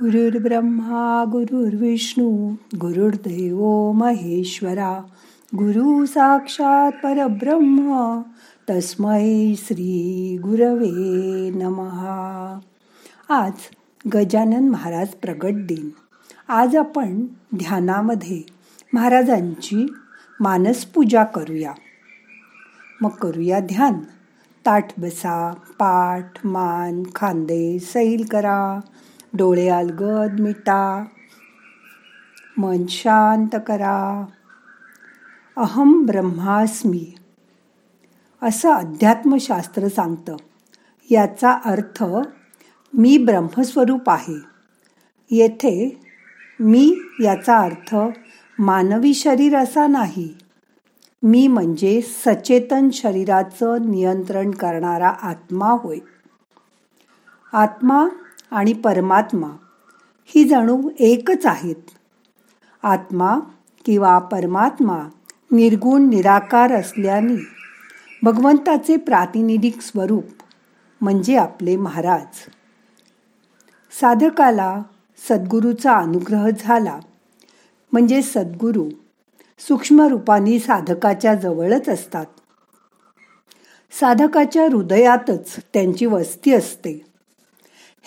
गुरुर्ब्रह्मा गुरुर्विष्णू गुरुर्देव महेश्वरा गुरु साक्षात परब्रह्म तस्मै श्री गुरवे नमहा आज गजानन महाराज प्रगट दिन. आज आपण ध्यानामध्ये महाराजांची मानसपूजा करूया. मग करूया ध्यान. ताठ बसा पाठ मान खांदे सैल करा. डोळे अलगद मिटा मन शांत करा. अहम ब्रह्मास्मी असं अध्यात्मशास्त्र सांगतं. याचा अर्थ मी ब्रह्मस्वरूप आहे. येथे मी याचा अर्थ मानवी शरीर असा नाही. मी म्हणजे सचेतन शरीराचं नियंत्रण करणारा आत्मा होय. आत्मा आणि परमात्मा ही जणू एकच आहेत. आत्मा किंवा परमात्मा निर्गुण निराकार असल्याने भगवंताचे प्रातिनिधिक स्वरूप म्हणजे आपले महाराज. साधकाला सद्गुरूचा अनुग्रह झाला. म्हणजे सद्गुरू सूक्ष्मरूपाने साधकाच्या जवळच असतात. साधकाच्या हृदयातच त्यांची वस्ती असते.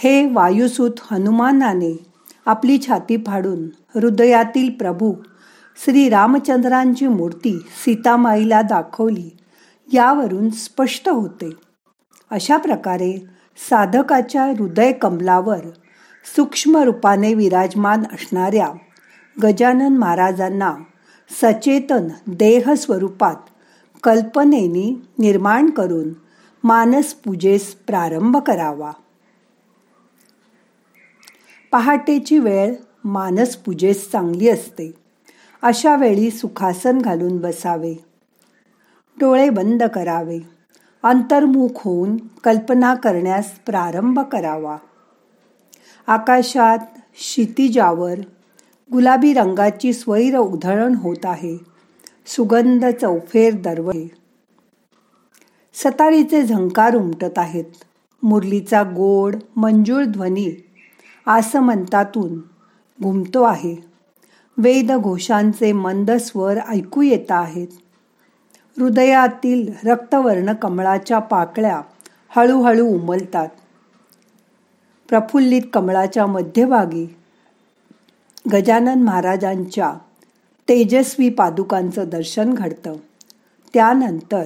हे वायुसूत हनुमानाने आपली छाती फाडून हृदयातील प्रभू श्री रामचंद्रांची मूर्ती सीतामाईला दाखवली यावरून स्पष्ट होते. अशा प्रकारे साधकाच्या हृदय कमलावर सूक्ष्म रूपाने विराजमान असणाऱ्या गजानन महाराजांना सचेतन देह स्वरूपात कल्पनेनी निर्माण करून मानस पूजेस प्रारंभ करावा. पहाटेची वेळ मानस पूजेस चांगली असते. अशा वेळी सुखासन घालून बसावे. डोळे बंद करावे. अंतर्मुख होऊन कल्पना करण्यास प्रारंभ करावा. आकाशात क्षितिजावर गुलाबी रंगाची स्वैर उधळण होत आहे. सुगंध चौफेर दरवळे सतारीचे झंकार उमटत आहेत. मुरलीचा गोड मंजूळ ध्वनी आसमंतातून घुमतो आहे. वेद घोषांचे मंद स्वर ऐकू येत आहेत. हृदयातील रक्तवर्ण कमळाच्या पाकळ्या हळूहळू उमलतात. प्रफुल्लित कमळाच्या मध्यभागी गजानन महाराजांच्या तेजस्वी पादुकांचं दर्शन घडतं. त्यानंतर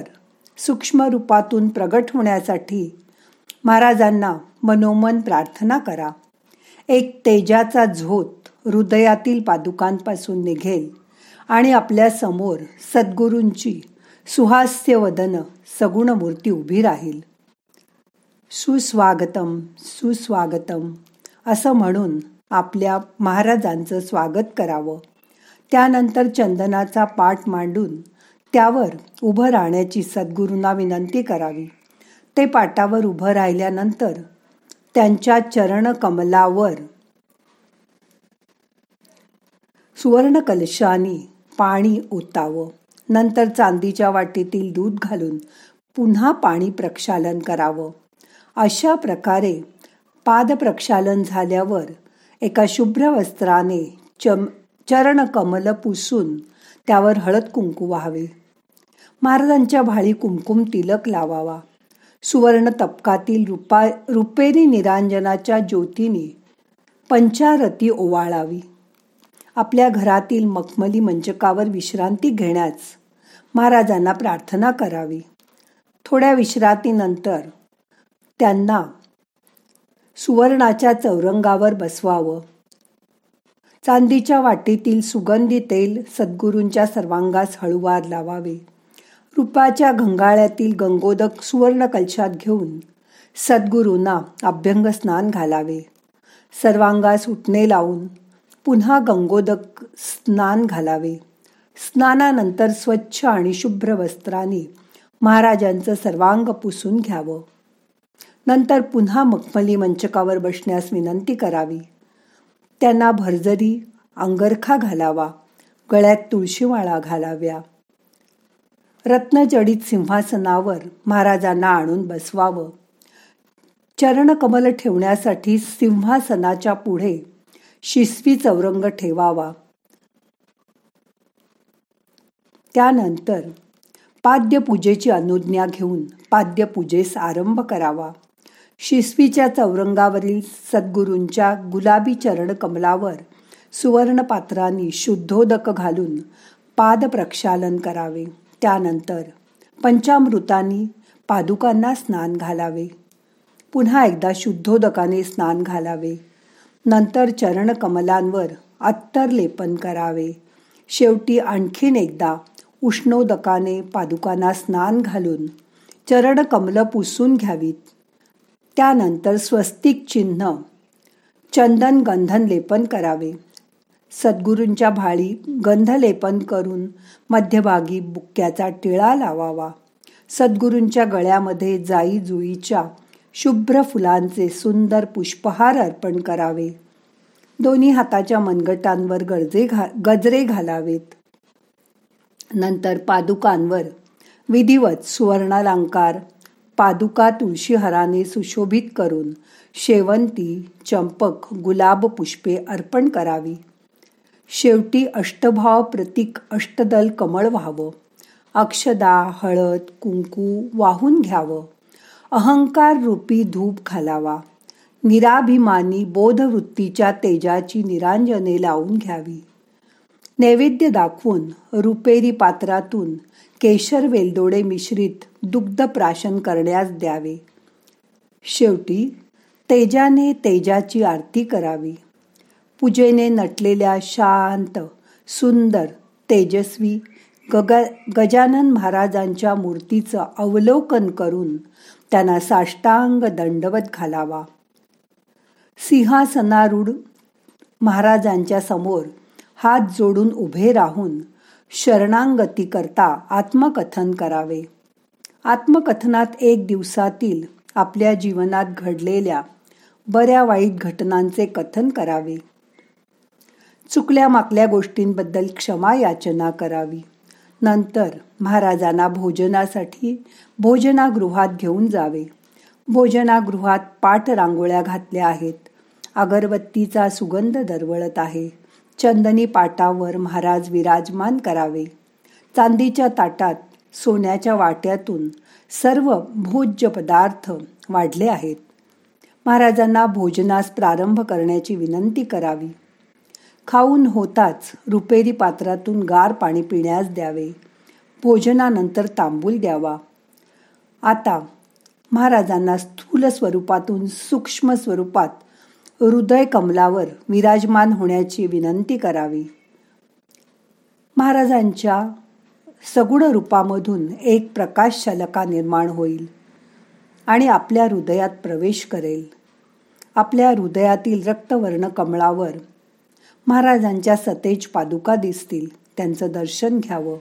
सूक्ष्म रूपातून प्रगट होण्यासाठी महाराजांना मनोमन प्रार्थना करा. एक तेजाचा झोत हृदयातील पादुकांपासून निघेल आणि आपल्यासमोर सद्गुरूंची सुहास्यवदन सगुण मूर्ती उभी राहील. सुस्वागतम सुस्वागतम असं म्हणून आपल्या महाराजांचं स्वागत करावं. त्यानंतर चंदनाचा पाठ मांडून त्यावर उभं राहण्याची सद्गुरूंना विनंती करावी. ते पाटावर उभं राहिल्यानंतर त्यांच्या चरणकमलावर. सुवर्णकलशाने सुवर्ण कलशानी पाणी ओतावं. नंतर चांदीच्या वाटीतील दूध घालून पुन्हा पाणी प्रक्षालन करावं. अशा प्रकारे पाद प्रक्षालन झाल्यावर एका शुभ्र वस्त्राने चम चरणकमल पुसून त्यावर हळद कुंकू व्हावे. महाराजांच्या भाळी कुमकुम तिलक लावावा. सुवर्ण तपकातील रुपा रुपेरी निरांजनाच्या ज्योतीने पंचारती ओवाळावी. आपल्या घरातील मखमली मंचकावर विश्रांती घेण्यास महाराजांना प्रार्थना करावी. थोड्या विश्रांतीनंतर त्यांना सुवर्णाच्या चौरंगावर बसवावं. चांदीच्या वाटीतील सुगंधी तेल सद्गुरूंच्या सर्वांगास हळूवार लावावे. रूपाच्या घंगाळ्यातील गंगोदक सुवर्ण कलशात घेऊन सद्गुरूंना अभ्यंग स्नान घालावे. सर्वांगास उठणे लावून पुन्हा गंगोदक स्नान घालावे. स्नानानंतर स्वच्छ आणि शुभ्र वस्त्राने महाराजांचं सर्वांग पुसून घ्यावं. नंतर पुन्हा मखमली मंचकावर बसण्यास विनंती करावी. त्यांना भरजरी अंगरखा घालावा. गळ्यात तुळशीमाळा घालाव्या. रत्नजडित सिंहासनावर महाराजांना आणून बसवावं. चरणकमल ठेवण्यासाठी सिंहासनाच्या पुढे शिस्वी चौरंग ठेवावा. त्यानंतर पाद्यपूजेची अनुज्ञा घेऊन पाद्यपूजेस आरंभ करावा. शिस्वीच्या चौरंगावरील सद्गुरूंच्या गुलाबी चरण कमलावर सुवर्णपात्रांनी शुद्धोदक घालून पाद प्रक्षालन करावे. त्यानंतर पंचामृतांनी पादुकांना स्नान घालावे. पुन्हा एकदा शुद्धोदकाने स्नान घालावे. नंतर चरणकमलांवर अत्तर लेपन करावे. शेवटी आणखीन एकदा उष्णोदकाने पादुकांना स्नान घालून चरणकमलं पुसून घ्यावीत. त्यानंतर स्वस्तिक चिन्ह चंदन गंधन लेपन करावे. सद्गुरूंच्या भाळी गंधलेपन करून मध्यभागी बुक्क्याचा टिळा लावावा. सद्गुरूंच्या गळ्यामध्ये जाई जुईच्या शुभ्र फुलांचे सुंदर पुष्पहार अर्पण करावे. दोन्ही हाताच्या मनगटांवर गरजे घा गजरे घालावेत. नंतर पादुकांवर विधिवत सुवर्णालंकार पादुका तुळशीहराने सुशोभित करून शेवंती चंपक गुलाब पुष्पे अर्पण करावी. शेवटी अष्टभाव प्रतीक अष्टदल कमळ व्हावं. अक्षदा हळद कुंकू वाहून घ्यावं. अहंकार रूपी धूप घालावा. निराभिमानी बोधवृत्तीच्या तेजाची निरांजने लावून घ्यावी. नैवेद्य दाखवून रुपेरी पात्रातून केशर वेलदोडे मिश्रित दुग्ध प्राशन करण्यास द्यावे. शेवटी तेजाने तेजाची आरती करावी. पूजेने नटलेल्या शांत सुंदर तेजस्वी गग गजानन महाराजांच्या मूर्तीचं अवलोकन करून त्यांना साष्टांग दंडवत घालावा. सिंहासनारूढ महाराजांच्या समोर हात जोडून उभे राहून शरणांगती करता आत्मकथन करावे. आत्मकथनात एक दिवसातील आपल्या जीवनात घडलेल्या बऱ्या वाईट घटनांचे कथन करावे. चुकल्या माकल्या गोष्टींबद्दल क्षमा याचना करावी. नंतर महाराजांना भोजनासाठी भोजनागृहात घेऊन जावे. भोजनागृहात पाठ रांगोळ्या घातल्या आहेत. अगरबत्तीचा सुगंध दरवळत आहे. चंदनी पाटावर महाराज विराजमान करावे. चांदीच्या ताटात सोन्याच्या वाट्यातून सर्व भोज्य पदार्थ वाढले आहेत. महाराजांना भोजनास प्रारंभ करण्याची विनंती करावी. खाऊन होताच रुपेरी पात्रातून गार पाणी पिण्यास द्यावे. भोजनानंतर तांबूल द्यावा. आता महाराजांना स्थूल स्वरूपातून सूक्ष्म स्वरूपात हृदय कमलावर विराजमान होण्याची विनंती करावी. महाराजांच्या सगुण रूपामधून एक प्रकाश शलका निर्माण होईल आणि आपल्या हृदयात प्रवेश करेल. आपल्या हृदयातील रक्तवर्ण कमळावर महाराजांच्या सतेज पादुका दिसतील. त्यांचं दर्शन घ्यावं.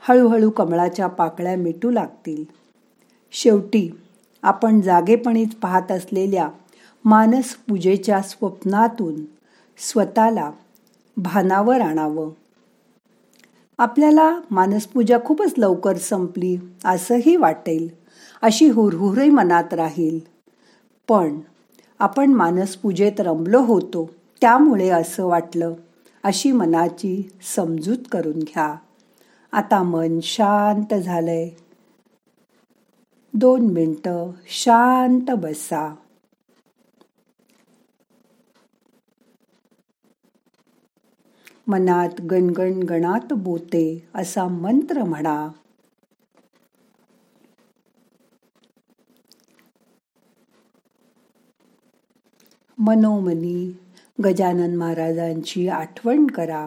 हळूहळू कमळाच्या पाकळ्या मिटू लागतील. शेवटी आपण जागेपणीच पाहत असलेल्या मानस पूजेच्या स्वप्नातून स्वतःला भानावर आणावं. आपल्याला मानसपूजा खूपच लवकर संपली असंही वाटेल. अशी हुरहुरही मनात राहील. पण आपण मानसपूजेत रमलो होतो. त्यामुळे असं वाटलं. अशी मनाची समजूत करून घ्या. आता मन शांत झालंय. दोन मिनटं शांत बसा. मनात गणगण गणात बोते असा मंत्र म्हणा. मनोमनी गजानन महाराजांची आठवण करा.